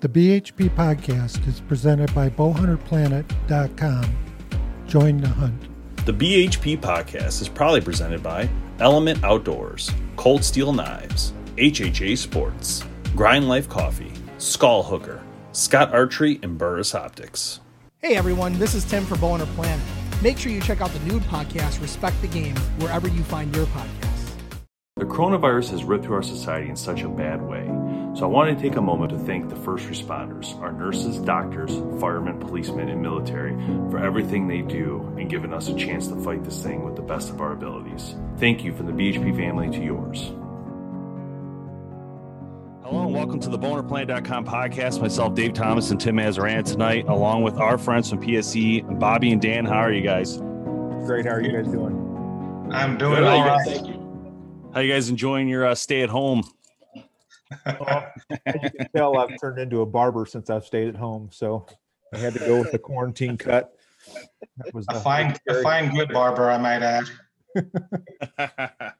The BHP podcast is presented by bowhunterplanet.com. Join the hunt. The BHP podcast is proudly presented by Element Outdoors, Cold Steel Knives, HHA Sports, Grind Life Coffee, Skull Hooker, Scott Archery, and Burris Optics. Hey everyone, this is Tim for Bowhunter Planet. Make sure you check out the new podcast, Respect the Game, wherever you find your podcasts. The coronavirus has ripped through our society in such a bad way. So I wanted to take a moment to thank the first responders, our nurses, doctors, firemen, policemen, and military for everything they do and giving us a chance to fight this thing with the best of our abilities. Thank you from the BHP family to yours. Hello and welcome to the BowhunterPlanet.com podcast. Myself, Dave Thomas, and Tim Mazaran tonight, along with our friends from PSE, Bobby and Dan. How are you guys? Great. How are you guys doing? I'm doing all right. Thank you. How you guys enjoying your uh, stay at home? Well, as you can tell, I've turned into a barber since I've stayed at home, so I had to go with the quarantine cut. That was A the- fine, a fine good barber, I might add.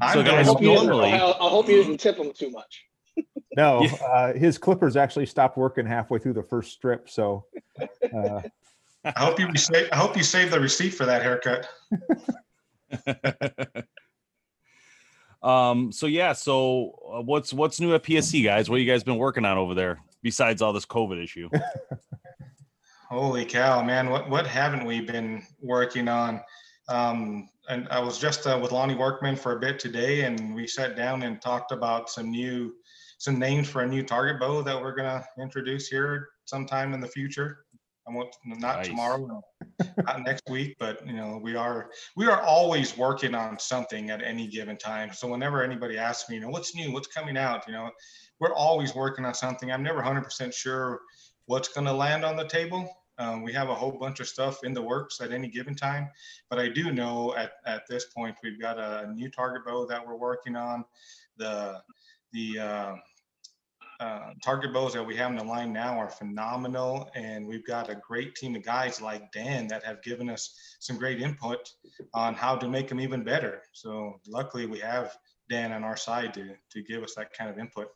I'm So, guys, go- hope you didn't- normally- I, I hope you didn't tip him too much. No, Yeah. uh, his clippers actually stopped working halfway through the first strip, so uh, I hope you save, I hope you save the receipt for that haircut. um. So yeah. So uh, what's what's new at PSE, guys? What you guys been working on over there besides all this COVID issue? Holy cow, man! What what haven't we been working on? Um, and I was just uh, with Lonnie Workman for a bit today, and we sat down and talked about some new some names for a new target bow that we're gonna introduce here sometime in the future. I won't not Nice. tomorrow, not next week, but you know we are we are always working on something at any given time. So whenever anybody asks me, you know, what's new, what's coming out, you know, we're always working on something. I'm never 100% sure what's going to land on the table. Um, we have a whole bunch of stuff in the works at any given time, but I do know at, at this point we've got a new target bow that we're working on. The the uh, uh, target bows that we have in the line now are phenomenal, and we've got a great team of guys like Dan that have given us some great input on how to make them even better. So luckily we have Dan on our side to to give us that kind of input.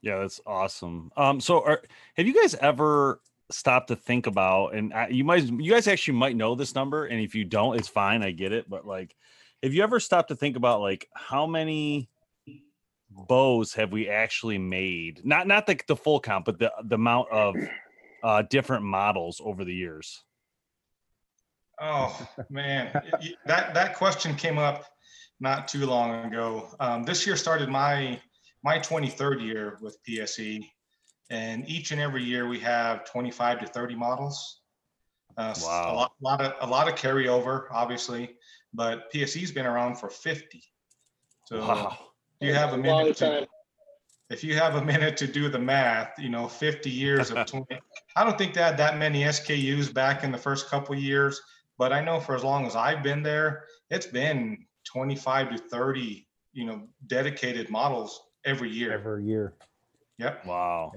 Yeah, that's awesome. Um, so are, have you guys ever stopped to think about, and I, you might, you guys actually might know this number, and if you don't, it's fine. I get it, but like, have you ever stopped to think about like how many bows have we actually made? Not not the the full count, but the the amount of uh different models over the years. Oh man, that that question came up not too long ago. Um, this year started my my 23rd year with PSE, and each and every year we have 25 to 30 models. Uh, Wow. A lot, lot of a lot of carryover, obviously, but PSE's been around for 50. So Wow. You have a Long minute. To, time. if you have a minute to do the math, you know, 50 years of 20, I don't think they had that many SKUs back in the first couple of years, but I know for as long as I've been there, it's been 25 to 30, you know, dedicated models every year. every year. Yep. Wow.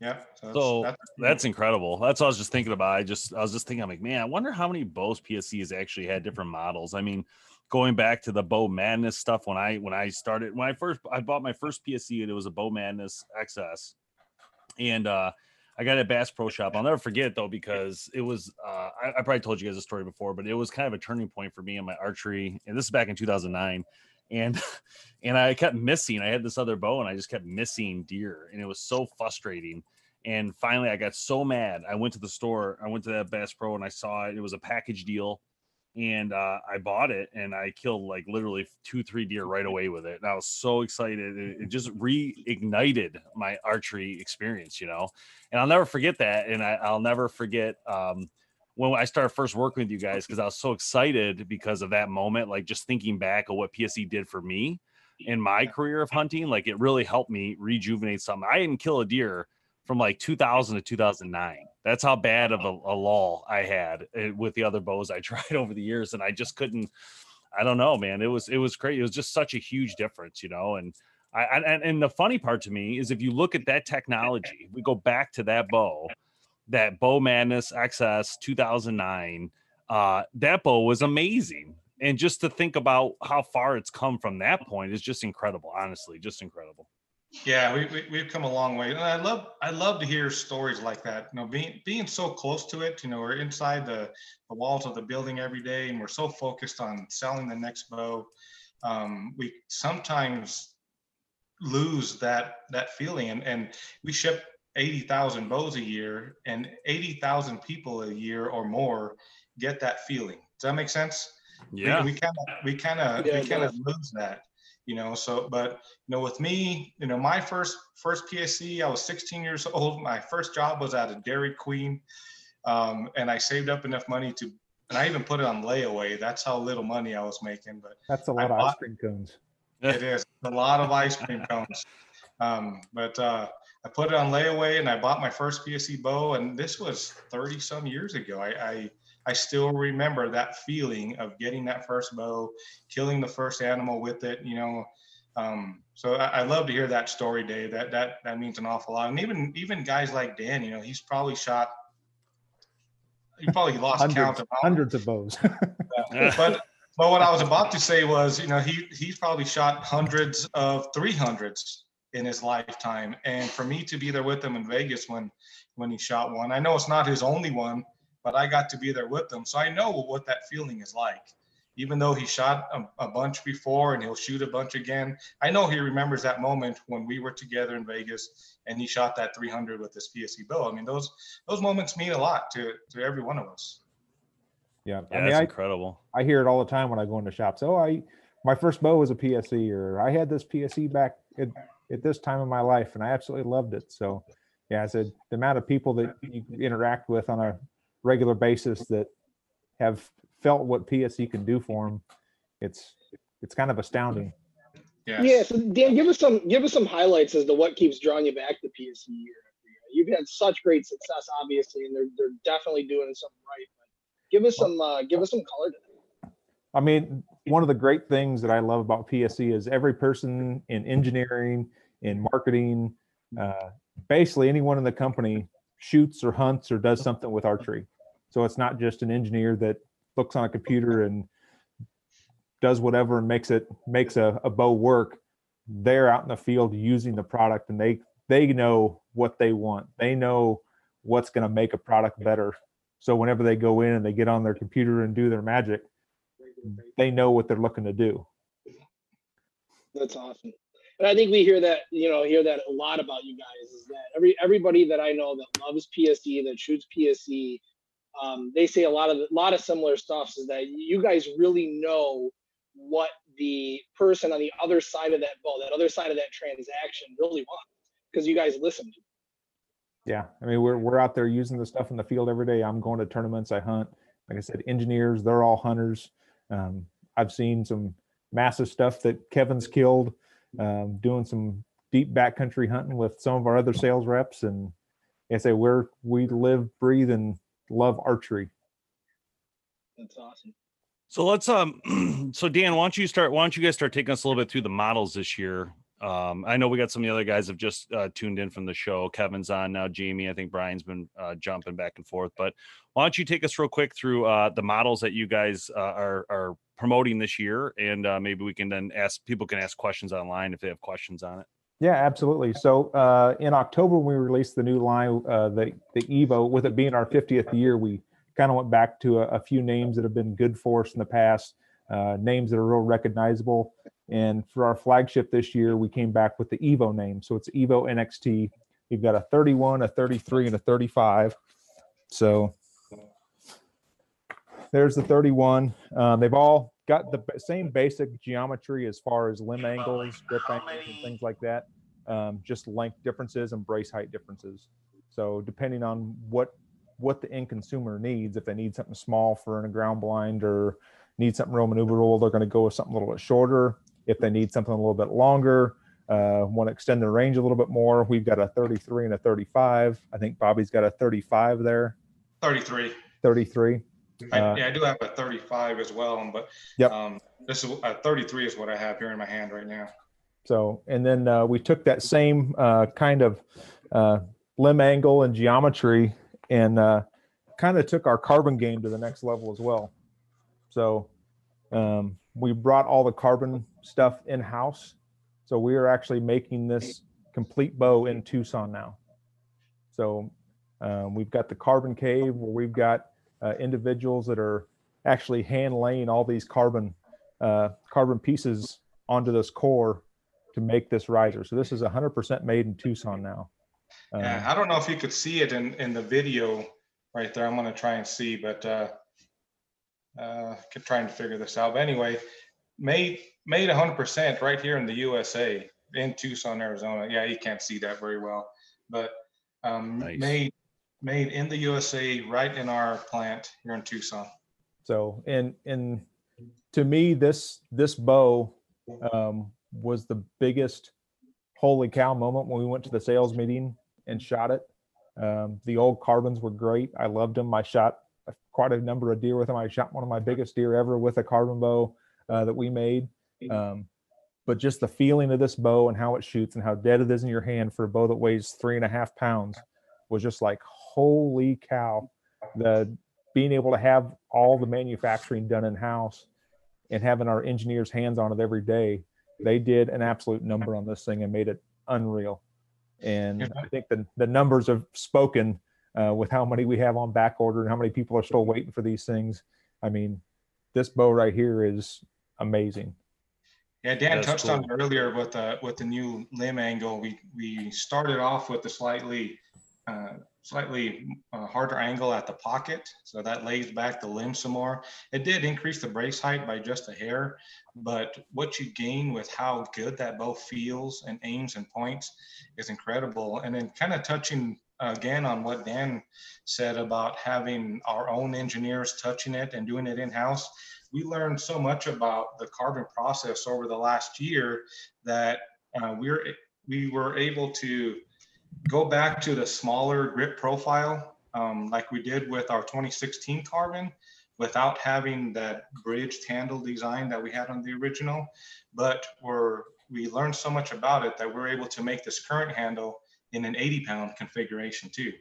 Yep. So, that's, So that's, that's incredible. That's what I was just thinking about. I just I was just thinking, I'm like, man, I wonder how many bows PSE has actually had different models. I mean, going back to the bow madness stuff when I when I started when I first I bought my first PSE and it was a bow madness XS. And uh I got it at Bass Pro Shop. I'll never forget though, because it was uh I, I probably told you guys a story before, but it was kind of a turning point for me in my archery. And this is back in 2009. And and I kept missing. I had this other bow and I just kept missing deer, and it was so frustrating. And finally, I got so mad. I went to the store. I went to that Bass Pro and I saw it. It was a package deal, and uh, I bought it and I killed like literally two, three deer right away with it. And I was so excited. It, it just reignited my archery experience, you know. And I'll never forget that. And I, I'll never forget um, when I started first working with you guys because I was so excited because of that moment. Like just thinking back of what PSE did for me in my career of hunting, like it really helped me rejuvenate something. I didn't kill a deer from like 2000 to 2009. That's how bad of a, a lull I had eh, with the other bows I tried over the years, and I just couldn't. I don't know, man. It was it was crazy. It was just such a huge difference, you know. And I and, and the funny part to me is if you look at that technology, we go back to that bow, that Bow Madness XS 2009. Uh, that bow was amazing, and just to think about how far it's come from that point is just incredible. Honestly, just incredible. Yeah, we, we we've come a long way, and I love I love to hear stories like that. You know, being being so close to it. You know, we're inside the the walls of the building every day, and we're so focused on selling the next bow. Um, we sometimes lose that that feeling, and and we ship eighty thousand bows a year, and eighty thousand people a year or more get that feeling. Does that make sense? Yeah, we kind of we kind of we kind of does. lose that you know so but you know with me you know my first first pse i was 16 years old. My first job was at a dairy queen um, and i saved up enough money to and i even put it on layaway. That's how little money i was making but That's a lot of ice cream cones. it is. A lot of ice cream cones. Um, but uh, i put it on layaway and i bought my first pse bow and this was 30 some years ago. I, I I still remember that feeling of getting that first bow, killing the first animal with it. You know, um, so I, I love to hear that story, Dave. That that that means an awful lot. And even even guys like Dan, you know, he's probably shot. He probably lost count of hundreds of bows. but but what I was about to say was, you know, he he's probably shot hundreds of three hundreds in his lifetime, and for me to be there with him in Vegas when when he shot one, I know it's not his only one, but I got to be there with him, so I know what that feeling is like. Even though he shot a, a bunch before and he'll shoot a bunch again, I know he remembers that moment when we were together in Vegas and he shot that 300 with his PSE bow. I mean, those those moments mean a lot to to every one of us. Yeah, yeah, I mean, that's I, incredible. I hear it all the time when I go into shops. Oh, I my first bow was a PSE, or I had this PSE back at, at this time in my life, and I absolutely loved it. So, yeah, I said the amount of people that you interact with on a regular basis that have felt what PSE can do for them, it's it's kind of astounding. Yeah. Yeah, so Dan, give us some give us some highlights as to what keeps drawing you back to PSE year after year. You've had such great success, obviously, and they're they're definitely doing something right. But give us some uh, give us some color to that. I mean, one of the great things that I love about PSE is every person in engineering, in marketing, uh, basically anyone in the company shoots or hunts or does something with archery. So it's not just an engineer that looks on a computer and does whatever and makes it makes a, a bow work. They're out in the field using the product and they they know what they want. They know what's going to make a product better. So whenever they go in and they get on their computer and do their magic, they know what they're looking to do. That's awesome. And I think we hear that, you know, hear that a lot about you guys is that every everybody that I know that loves PSE, that shoots PSE, um, they say a lot of a lot of similar stuff is that you guys really know what the person on the other side of that ball, that other side of that transaction really wants because you guys listen. Yeah, I mean we're we're out there using the stuff in the field every day. I'm going to tournaments. I hunt. Like I said, engineers. They're all hunters. Um, I've seen some massive stuff that Kevin's killed. Um, doing some deep backcountry hunting with some of our other sales reps, and I say we're we live, breathe, and love archery. That's awesome. So let's um so Dan, why don't you start why don't you guys start taking us a little bit through the models this year? Um I know we got some of the other guys have just uh, tuned in from the show. Kevin's on now, Jamie, I think Brian's been uh, jumping back and forth, but why don't you take us real quick through uh the models that you guys uh, are are promoting this year and uh maybe we can then ask people can ask questions online if they have questions on it. Yeah, absolutely. So uh, in October, we released the new line, uh, the the Evo, with it being our 50th year, we kind of went back to a, a few names that have been good for us in the past, uh, names that are real recognizable. And for our flagship this year, we came back with the Evo name. So it's Evo NXT. You've got a 31, a 33, and a 35. So there's the 31. Um, they've all got the same basic geometry as far as limb angles, grip angles, and things like that. Um, just length differences and brace height differences. So depending on what what the end consumer needs, if they need something small for a ground blind or need something real maneuverable, they're going to go with something a little bit shorter. If they need something a little bit longer, uh, want to extend their range a little bit more, we've got a 33 and a 35. I think Bobby's got a 35 there, 33. 33. I, Uh, yeah, I do have a 35 as well, but Yep. um, this is uh, 33 is what I have here in my hand right now. So, and then uh, we took that same uh, kind of uh, limb angle and geometry and uh, kind of took our carbon game to the next level as well. So, um, we brought all the carbon stuff in house. So, we are actually making this complete bow in Tucson now. So, um, we've got the carbon cave where we've got individuals that are actually hand laying all these carbon uh, carbon pieces onto this core to make this riser. So this is 100% made in Tucson now. Um, Yeah, I don't know if you could see it in, in the video right there. I'm gonna try and see, but uh, uh, keep trying to figure this out. But anyway, made made 100% right here in the USA in Tucson, Arizona. Yeah, you can't see that very well, but um, Nice. made made in the USA right in our plant here in Tucson. So, and and to me, this this bow um, was the biggest holy cow moment when we went to the sales meeting and shot it. Um, the old carbons were great. I loved them. I shot quite a number of deer with them. I shot one of my biggest deer ever with a carbon bow uh, that we made. Um, but just the feeling of this bow and how it shoots and how dead it is in your hand for a bow that weighs three and a half pounds was just like holy cow. The being able to have all the manufacturing done in house and having our engineers hands on it every day, they did an absolute number on this thing and made it unreal. And I think the, the numbers have spoken uh, with how many we have on back order and how many people are still waiting for these things. I mean, this bow right here is amazing. Yeah, Dan That's touched on it earlier with the with the new limb angle. We we started off with a slightly uh, slightly uh, harder angle at the pocket, so that lays back the limb some more. It did increase the brace height by just a hair, but what you gain with how good that bow feels and aims and points is incredible. And then kind of touching again on what Dan said about having our own engineers touching it and doing it in house we learned so much about the carbon process over the last year that uh, we're we were able to go back to the smaller grip profile um, like we did with our 2016 carbon without having that bridged handle design that we had on the original but we're we learned so much about it that we're able to make this current handle in an 80 pound configuration too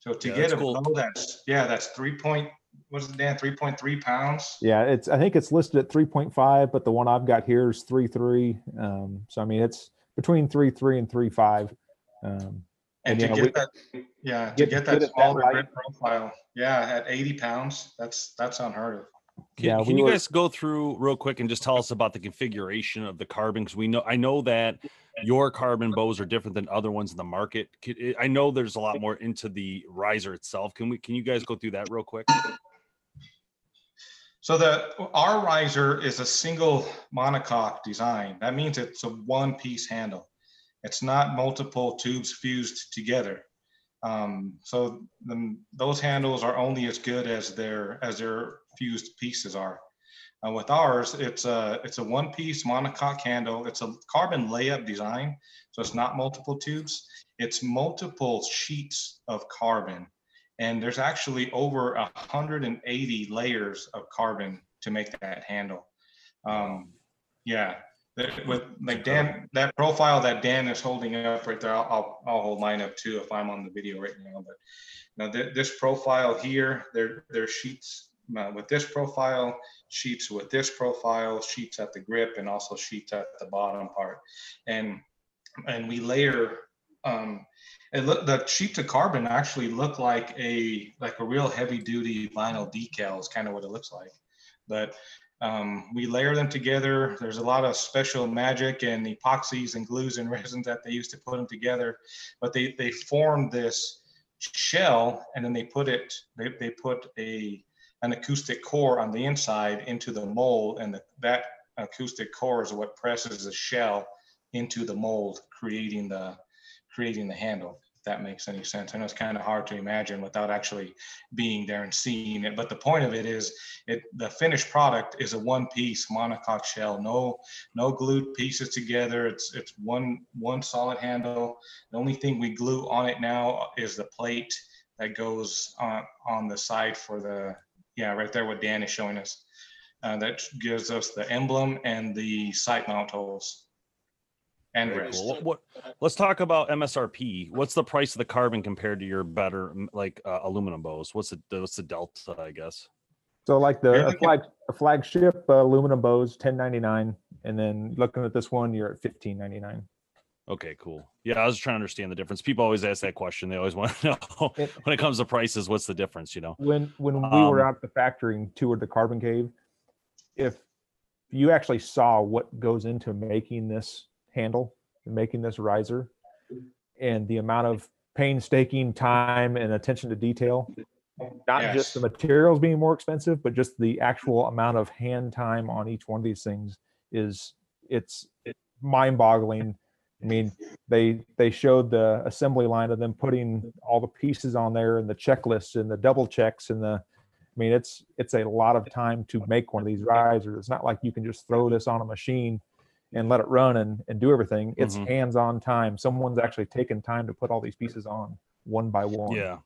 so to Yeah, get a cool. bow that's yeah that's three point what's it dan 3.3 pounds Yeah, it's I think it's listed at 3.5, but the one I've got here is 3.3. Um, so I mean it's between 3.3 and 3.5. Um, And to yeah, get we- that, yeah, to get- get get that it that smaller light. grip profile, yeah, at 80 pounds, that's that's unheard of. Can, Yeah, can we you were- guys go through real quick and just tell us about the configuration of the carbon? Because we know I know that your carbon bows are different than other ones in the market. I know there's a lot more into the riser itself. Can we? Can you guys go through that real quick? So the our riser is a single monocoque design. That means it's a one piece handle. It's not multiple tubes fused together. Um, so the, those handles are only as good as their as their fused pieces are. Uh, with ours, it's a it's a one piece monocoque handle. It's a carbon layup design, so it's not multiple tubes. It's multiple sheets of carbon and there's actually over 180 layers of carbon to make that handle. Um, yeah, with like Dan, that profile that Dan is holding up right there, I'll, I'll, I'll hold mine up too if I'm on the video right now. But now th- this profile here, there there's sheets uh, with this profile, sheets with this profile, sheets at the grip, and also sheets at the bottom part, and and we layer. Um, it look the sheets of carbon actually look like a like a real heavy duty vinyl decal is kind of what it looks like but um, we layer them together there's a lot of special magic and epoxies and glues and resins that they use to put them together but they they form this shell and then they put it they, they put a an acoustic core on the inside into the mold, and the, that acoustic core is what presses the shell into the mold, creating the creating the handle. That makes any sense. I know it's kind of hard to imagine without actually being there and seeing it. But the point of it is, it the finished product is a one-piece monocoque shell. No, no glued pieces together. It's it's one one solid handle. The only thing we glue on it now is the plate that goes on on the side for the yeah right there what Dan is showing us. Uh, that gives us the emblem and the sight mount holes and Very cool. What, what- let's talk about MSRP. What's the price of the carbon compared to your better like uh, aluminum bows? What's the what's the delta? I guess. So like the a flag a flagship uh, aluminum bows, ten ninety nine, and then looking at this one, you're at fifteen ninety nine. Okay, cool. Yeah, I was trying to understand the difference. People always ask that question. They always want to know It- when it comes to prices, what's the difference? You know. When when we were Um, out at the factory and toured the carbon cave, if you actually saw what goes into making this handle and making this riser, and the amount of painstaking time and attention to detail, not just the materials being more expensive, but just the actual amount of hand time on each one of these things is it's mind-boggling. I mean, they they showed the assembly line of them putting all the pieces on there and the checklists and the double checks and the I mean, it's it's a lot of time to make one of these risers. It's not like you can just throw this on a machine and let it run and, and do everything. It's Mhm. hands-on time. Someone's actually taken time to put all these pieces on one by one. Yeah.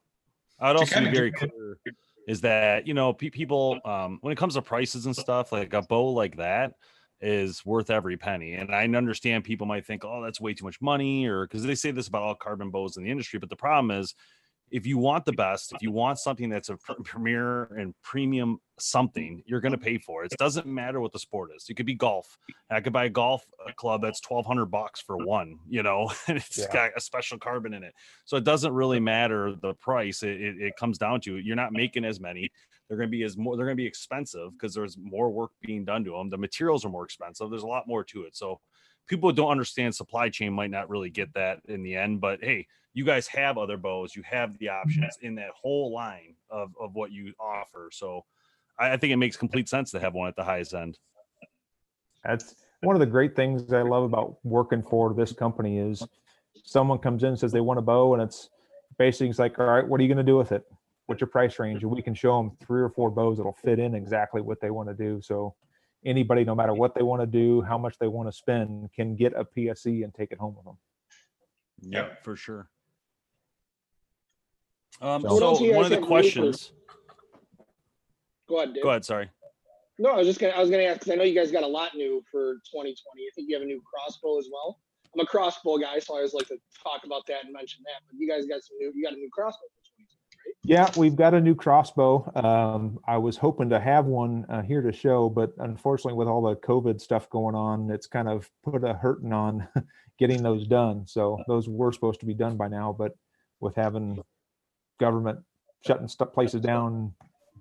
I'd also be very clear is that, you know, pe- people, um, when it comes to prices and stuff, like a bow like that is worth every penny. And I understand people might think, oh, that's way too much money, or because they say this about all carbon bows in the industry. But the problem is, if you want the best, if you want something that's a premier and premium something, you're going to pay for it. It doesn't matter what the sport is. It could be golf. I could buy a golf uh, club that's twelve hundred bucks for one, you know, and it's Yeah. got a special carbon in it. So it doesn't really matter the price. It, it, it comes down to you're not making as many. They're going to be as more. They're going to be expensive because there's more work being done to them. The materials are more expensive. There's a lot more to it. So people who don't understand supply chain might not really get that in the end. But hey, you guys have other bows. You have the mm-hmm. options in that whole line of of what you offer. So I, I think it makes complete sense to have one at the highest end. That's one of the great things I love about working for this company is someone comes in and says they want a bow and it's basically it's like, all right, what are you going to do with it? What's your price range? And we can show them three or four bows that'll fit in exactly what they want to do. So anybody, no matter what they want to do, how much they want to spend, can get a PSE and take it home with them. Yeah, for sure. Um, So- What else so you one guys of the have room for? questions. Go ahead, Dave. Go ahead. Sorry. No, I was just gonna I was gonna ask because I know you guys got a lot new for 2020. I think you have a new crossbow as well. I'm a crossbow guy, so I always like to talk about that and mention that. But you guys got some new you got a new crossbow for 2020, right? Yeah, we've got a new crossbow. Um, I was hoping to have one uh, here to show, but unfortunately, with all the COVID stuff going on, it's kind of put a hurting on getting those done. So those were supposed to be done by now, but with having government shutting stuff places down,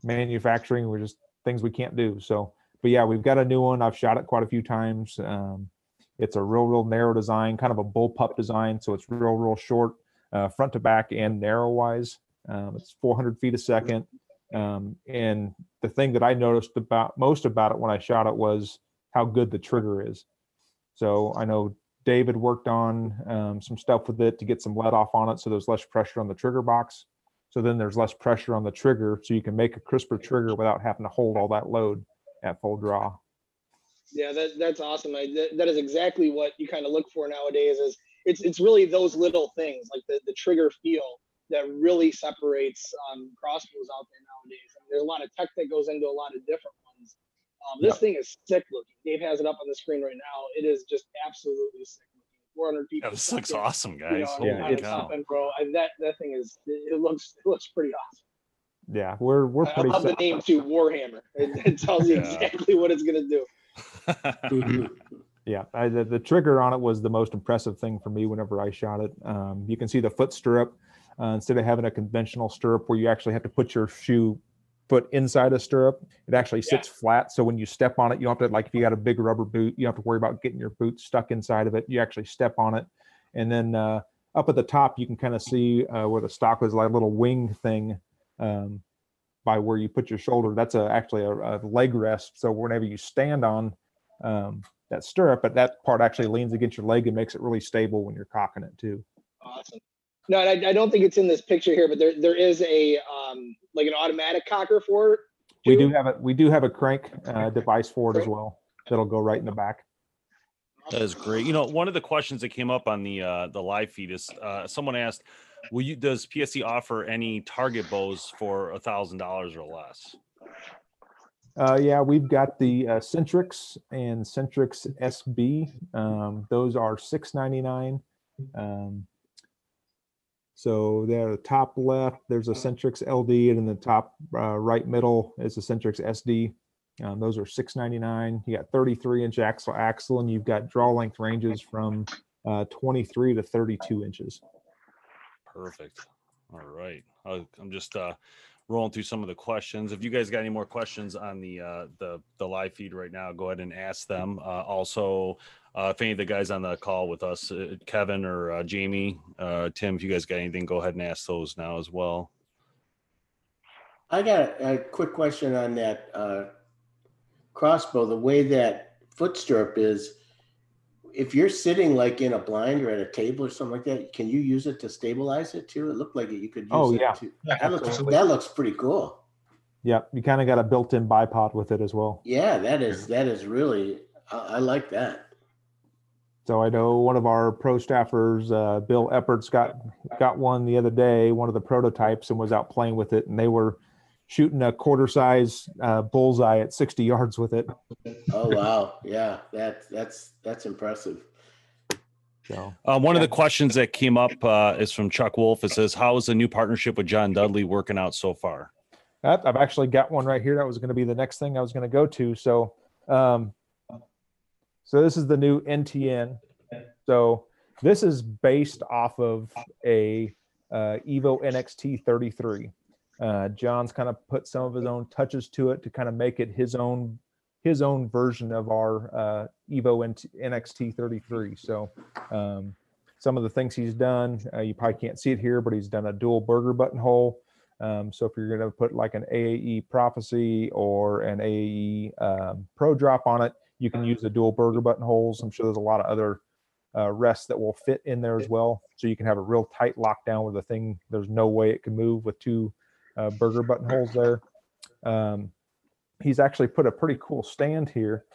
manufacturing, we're just things we can't do. So, but yeah, we've got a new one. I've shot it quite a few times. Um, it's a real, real narrow design, kind of a bullpup design. So it's real, real short, uh, front to back and narrow wise. Um, it's 400 feet a second. Um, and the thing that I noticed about most about it when I shot it was how good the trigger is. So I know David worked on um, some stuff with it to get some lead off on it, so there's less pressure on the trigger box. So then there's less pressure on the trigger, so you can make a crisper trigger without having to hold all that load at full draw. Yeah, that that's awesome. I, that, that is exactly what you kind of look for nowadays. Is it's it's really those little things like the the trigger feel that really separates um, crossbows out there nowadays. And there's a lot of tech that goes into a lot of different ones. Um, this Yep. thing is sick looking. Dave has it up on the screen right now. It is just absolutely sick looking. 400 people. Yeah, this looks second, awesome, you guys. know, Holy Yeah, it's- cow. something, bro. And that that thing is it, it looks it looks pretty awesome. Yeah, we're we're pretty. I pretty. love the name too, Warhammer. It, it tells you Yeah. exactly what it's gonna do. Yeah, I, the, the trigger on it was the most impressive thing for me whenever I shot it. Um, you can see the foot stirrup uh, instead of having a conventional stirrup where you actually have to put your shoe foot inside a stirrup. It actually sits flat, so when you step on it, you don't have to like if you got a big rubber boot, you don't have to worry about getting your boot stuck inside of it. You actually step on it, and then uh, up at the top, you can kind of see uh, where the stock was like a little wing thing. Um, by where you put your shoulder. That's a actually a, a leg rest. So whenever you stand on um, that stirrup, but that part actually leans against your leg and makes it really stable when you're cocking it too. Awesome. No, and I, I don't think it's in this picture here, but there there is a um like an automatic cocker for it. We do have a we do have a crank uh, device for it as well. That'll go right in the back. That is great. You know, one of the questions that came up on the uh, the live feed is uh, someone asked, "Will you does PSE offer any target bows for a thousand dollars or less?" Uh, yeah, we've got the uh, Centrix and Centrix SD. Um, those are six ninety nine. Um, so there, the top left, there's a Centrix LD, and in the top uh, right middle is a Centrix SD. Um, those are six ninety nine. You got thirty three inch axle axle, and you've got draw length ranges from uh, twenty three to thirty two inches. Perfect. All right. I'm just uh, rolling through some of the questions. If you guys got any more questions on the uh, the the live feed right now, go ahead and ask them. Uh, also, uh, if any of the guys on the call with us, uh, Kevin or uh, Jamie, uh, Tim, if you guys got anything, go ahead and ask those now as well. I got a, a quick question on that uh, crossbow. The way that foot stirrup is, if you're sitting like in a blind or at a table or something like that, can you use it to stabilize it too? It looked like you could use Oh, it yeah. to. Yeah, That looks that looks pretty cool. Yeah, you kind of got a built in bipod with it as well. Yeah, that is that is really I, I like that. So I know one of our pro staffers, uh, Bill Epperts, got got one the other day, one of the prototypes, and was out playing with it, and they were shooting a quarter size uh, bullseye at 60 yards with it. Oh wow, yeah, that that's that's impressive. So Uh, one of the questions that came up uh, is from Chuck Wolf. It says, "How is the new partnership with John Dudley working out so far?" I've actually got one right here. That was going to be the next thing I was going to go to. So, um, so this is the new NTN. So this is based off of a uh, Evo NXT 33. Uh, John's kind of put some of his own touches to it to kind of make it his own his own version of our uh, Evo NXT 33. So um, some of the things he's done, uh, you probably can't see it here, but he's done a dual Berger buttonhole. Um, so if you're going to put like an AAE prophecy or an AAE um, pro drop on it, you can use the dual Berger buttonholes. I'm sure there's a lot of other uh, rests that will fit in there as well. So you can have a real tight lockdown where the thing, there's no way it can move with two uh, Berger buttonholes there. Um, he's actually put a pretty cool stand here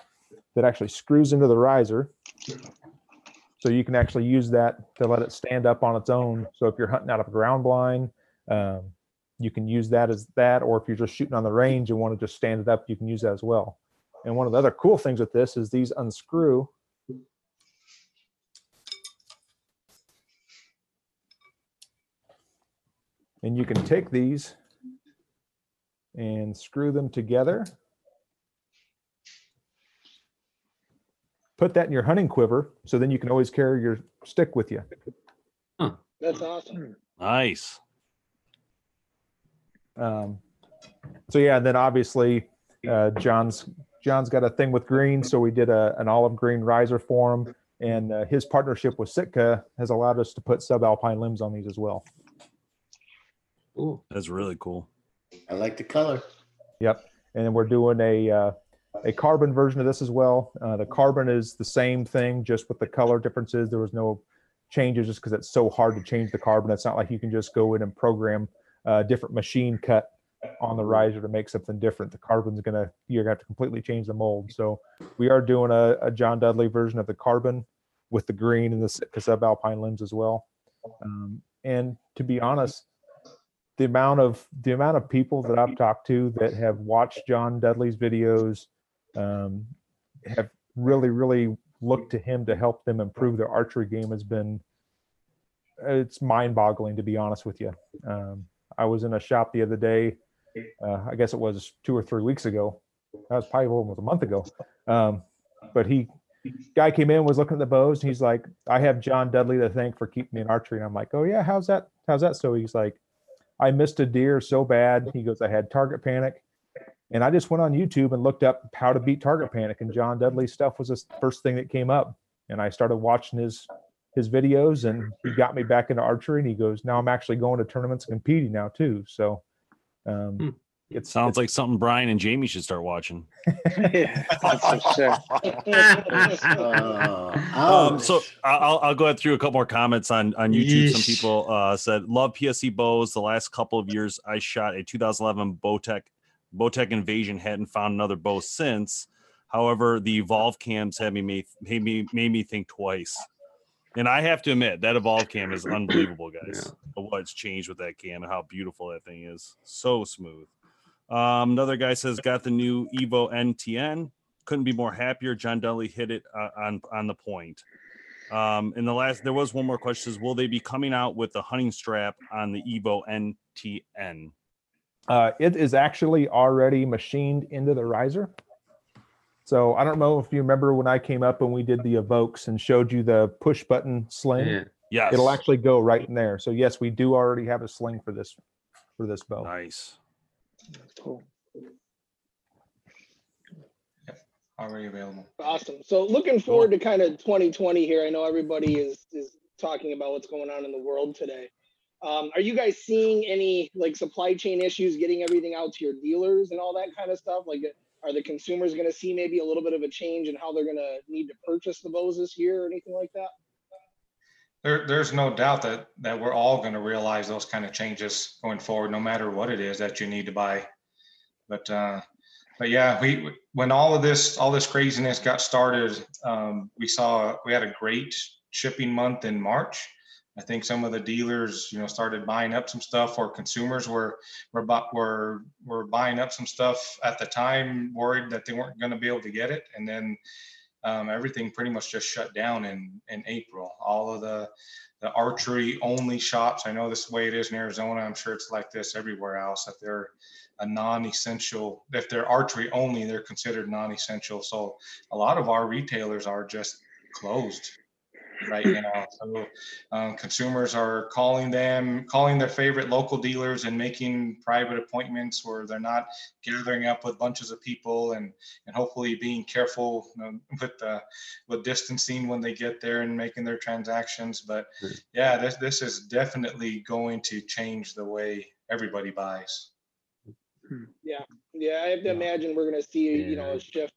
that actually screws into the riser. So you can actually use that to let it stand up on its own. So if you're hunting out of a ground blind, um, you can use that as that, or if you're just shooting on the range and want to just stand it up, you can use that as well. And one of the other cool things with this is these unscrew. And you can take these and screw them together. Put that in your hunting quiver, so then you can always carry your stick with you. That's awesome. Nice. Um, so yeah, and then obviously uh, John's John's got a thing with green, so we did a, an olive green riser for him, and uh, his partnership with Sitka has allowed us to put subalpine limbs on these as well. Ooh, That's really cool. I like the color. Yep, and then we're doing a uh, a carbon version of this as well. Uh, the carbon is the same thing, just with the color differences. There was no changes just because it's so hard to change the carbon. It's not like you can just go in and program a different machine cut on the riser to make something different. The carbon's gonna you're gonna have to completely change the mold. So we are doing a, a John Dudley version of the carbon with the green and the Sitka subalpine limbs as well. Um, and to be honest, the amount of the amount of people that I've talked to that have watched John Dudley's videos um, have really, really looked to him to help them improve their archery game has been it's mind-boggling to be honest with you. Um, I was in a shop the other day. Uh, I guess it was two or three weeks ago. That was probably almost a month ago. Um, but he guy came in was looking at the bows and he's like, I have John Dudley to thank for keeping me in archery. And I'm like, oh yeah, how's that? How's that? So he's like, I missed a deer so bad. He goes, I had target panic. And I just went on YouTube and looked up how to beat target panic. And John Dudley's stuff was the first thing that came up. And I started watching his his videos and he got me back into archery and he goes, Now I'm actually going to tournaments competing now too. So um Hmm. It's Sounds like something Brian and Jamie should start watching. That's for sure. Uh, Um, so. I- I'll, I'll go ahead through a couple more comments on on YouTube. Some people uh, said love PSE bows. The last couple of years, I shot a 2011 Bowtech Bowtech Invasion. Hadn't found another bow since. However, the Evolve cams had me made, made me made me think twice. And I have to admit that Evolve cam is unbelievable, guys. What's changed with that cam and how beautiful that thing is. So smooth. Um, another guy says got the new Evo NTN. Couldn't be more happier. John Dudley hit it uh, on on the point. Um, and the last, there was one more question: Is will they be coming out with the hunting strap on the Evo NTN? Uh, it is actually already machined into the riser. So I don't know if you remember when I came up and we did the evokes and showed you the push button sling. Yeah. Yes, It'll actually go right in there. So yes, we do already have a sling for this for this bow. nice. Cool. Already available. Awesome. So looking forward to kind of 2020 here. I know everybody is is talking about what's going on in the world today. Um, are you guys seeing any like supply chain issues getting everything out to your dealers and all that kind of stuff? Like, are the consumers going to see maybe a little bit of a change in how they're going to need to purchase the bows this year or anything like that? There, there's no doubt that, that we're all going to realize those kind of changes going forward, no matter what it is that you need to buy. But, uh, but yeah, we, when all of this, all this craziness got started, um, we saw, we had a great shipping month in March. I think some of the dealers, you know, started buying up some stuff or consumers were, were, were, were buying up some stuff at the time, worried that they weren't going to be able to get it. And then, um, everything pretty much just shut down in in April. All of the the archery only shops. I know this is the way it is in Arizona. I'm sure it's like this everywhere else. That they're a non-essential. If they're archery only, they're considered non-essential. So a lot of our retailers are just closed right now. So um, consumers are calling them, calling their favorite local dealers and making private appointments where they're not gathering up with bunches of people and and hopefully being careful you know, with the with distancing when they get there and making their transactions. But yeah, this this is definitely going to change the way everybody buys. Yeah, Yeah. I have to Yeah. imagine we're gonna see, you know, a shift,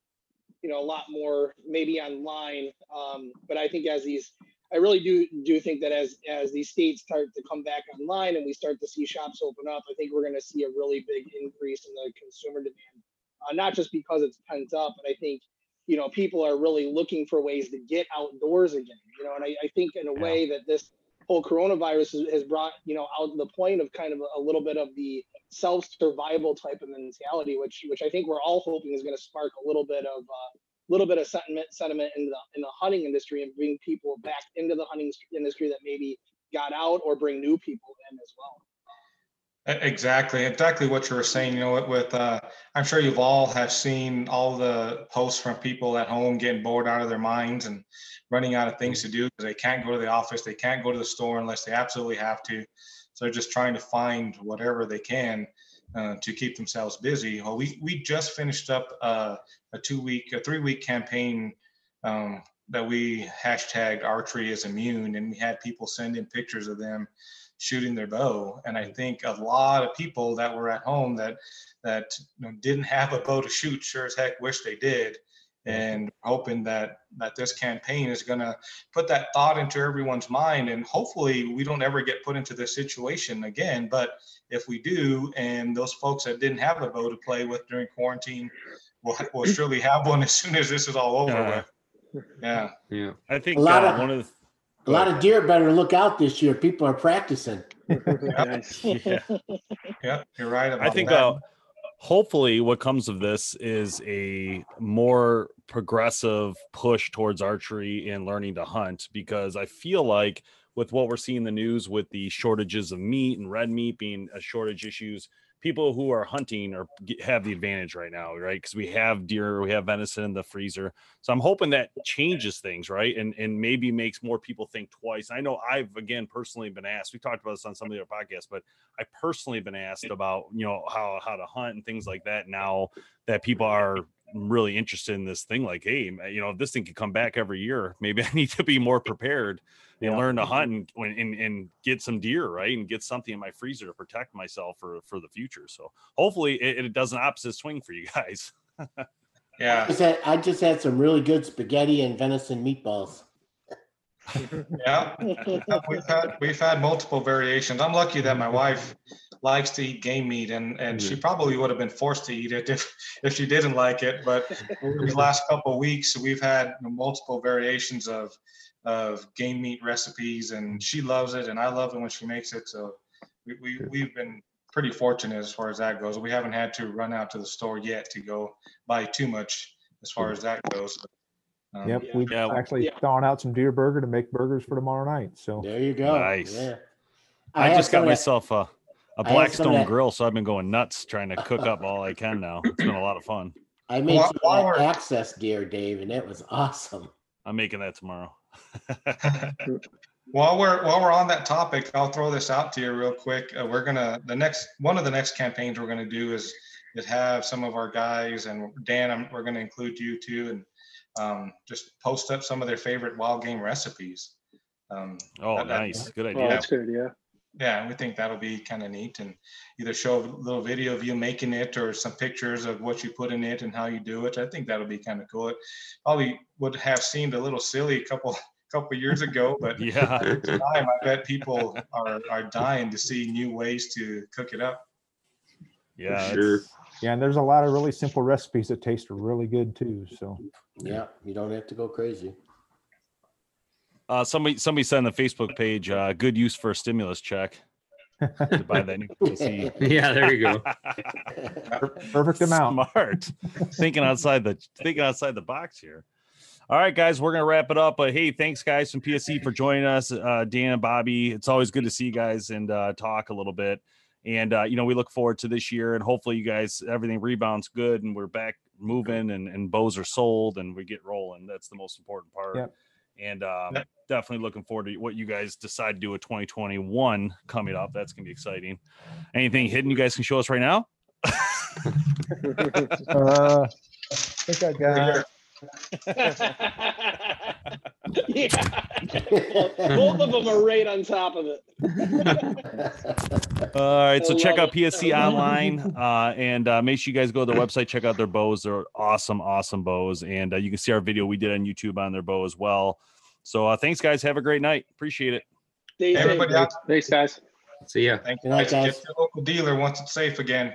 you know, a lot more maybe online. Um, but I think as these, I really do do think that as as these states start to come back online and we start to see shops open up, I think we're gonna see a really big increase in the consumer demand. Uh, not just because it's pent up, but I think, you know, people are really looking for ways to get outdoors again. You know, and I, I think in a way that this whole coronavirus has, brought, you know, out the point of kind of a, little bit of the self-survival type of mentality, which which I think we're all hoping is going to spark a little bit of a little bit of sentiment sentiment in the in the hunting industry and bring people back into the hunting industry that maybe got out or bring new people in as well. Exactly, exactly what you were saying. You know, with uh, I'm sure you've all have seen all the posts from people at home getting bored out of their minds and running out of things to do because they can't go to the office, they can't go to the store unless they absolutely have to. So they're just trying to find whatever they can uh, to keep themselves busy. Well, we we just finished up uh, a two week, a three week campaign um, that we hashtagged archery is immune, and we had people send in pictures of them shooting their bow. And I think a lot of people that were at home that that you know, didn't have a bow to shoot sure as heck wish they did. And hoping that that this campaign is going to put that thought into everyone's mind, and hopefully we don't ever get put into this situation again. But if we do, and those folks that didn't have a bow to play with during quarantine will, will surely have one as soon as this is all over Yeah. with. Yeah. Yeah. I think A lot uh, of- one of the A lot of deer better look out this year. People are practicing. yeah. Yeah. You're right about I think that. uh, hopefully what comes of this is a more progressive push towards archery and learning to hunt because I feel like with what we're seeing in the news with the shortages of meat and red meat being a shortage issues people who are hunting or have the advantage right now right? Because we have deer we have venison in the freezer. So i'm hoping that changes things right? And and maybe makes more people think twice. I know i've again personally been asked we talked about this on some of the other podcasts but I personally been asked about, you know, how how to hunt and things like that now that people are really interested in this thing. Like, hey, you know, if this thing could come back every year, maybe I need to be more prepared and Yeah. learn to hunt mm-hmm. and, and and get some deer, right, and get something in my freezer to protect myself for for the future. So hopefully, it, it does an opposite swing for you guys. Yeah. I just, had, I just had some really good spaghetti and venison meatballs. Yeah, we've had we've had multiple variations. I'm lucky that my wife likes to eat game meat, and and she probably would have been forced to eat it if if she didn't like it. But over the last couple of weeks, we've had multiple variations of of game meat recipes, and she loves it, and I love it when she makes it. So we, we we've been pretty fortunate as far as that goes. We haven't had to run out to the store yet to go buy too much as far as that goes. Um, Yep, we Yeah. actually Yeah. thawing out some deer burger to make burgers for tomorrow night. So There you go. Nice. Yeah. I, had just got some of that- myself a had Blackstone grill, so I've been going nuts trying to cook up all I can now. It's been a lot of fun. I made While- some while of that we're- access deer, Dave, and it was awesome. I'm making that tomorrow. While we're while we're on that topic, I'll throw this out to you real quick. Uh, we're gonna the next one of the next campaigns we're gonna do is is have some of our guys and Dan, I'm, we're gonna include you too, and um, just post up some of their favorite wild game recipes. Um, Oh, that- that- nice, good Oh, idea. that's good. Yeah. Yeah, we think that'll be kind of neat, and either show a little video of you making it or some pictures of what you put in it and how you do it. I think that'll be kind of cool. It probably would have seemed a little silly a couple couple years ago, but Yeah. time, I bet people are are dying to see new ways to cook it up. Yeah, sure. it's- yeah, and there's a lot of really simple recipes that taste really good too. So Yeah, you don't have to go crazy. Uh, somebody somebody said on the Facebook page, uh, good use for a stimulus check to buy that new PC. Yeah, there you go. perfect amount. Smart. thinking outside the thinking outside the box here. All right, guys, we're gonna wrap it up. But hey, thanks guys from PSE for joining us. Uh, Dan and Bobby, it's always good to see you guys and uh, talk a little bit. And uh, you know, we look forward to this year, and hopefully, you guys everything rebounds good, and we're back moving, and and bows are sold, and we get rolling. That's the most important part. Yep. And um, Yep. definitely looking forward to what you guys decide to do with 2021 coming up. That's gonna be exciting. Anything hidden you guys can show us right now? uh, I think I got yeah. Both of them are right on top of it. All right, so check love out it. PSE online uh, and uh, make sure you guys go to their website, check out their bows. They're awesome, awesome bows. And uh, you can see our video we did on YouTube on their bow as well. So uh, thanks, guys. Have a great night. Appreciate it. Stay safe. Everybody out, Thanks, guys. See ya. thank Good you night, guys. Get your local dealer once it's safe again.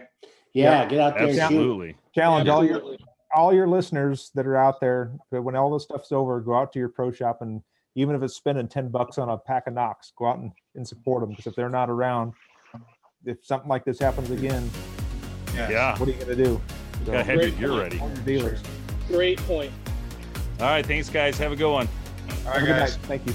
yeah, get out there and shoot. Absolutely. challenge all your Absolutely. All your listeners that are out there. When all this stuff's over, go out to your pro shop and even if it's spending ten bucks on a pack of nocks, go out and, and support them because if they're not around, if something like this happens again, Yeah. Yeah. what are you gonna do? So, Gotta have your Great gear point. ready. dealers. Great point. All right. Thanks, guys. Have a good one. All Have a right, good guys. Thank you.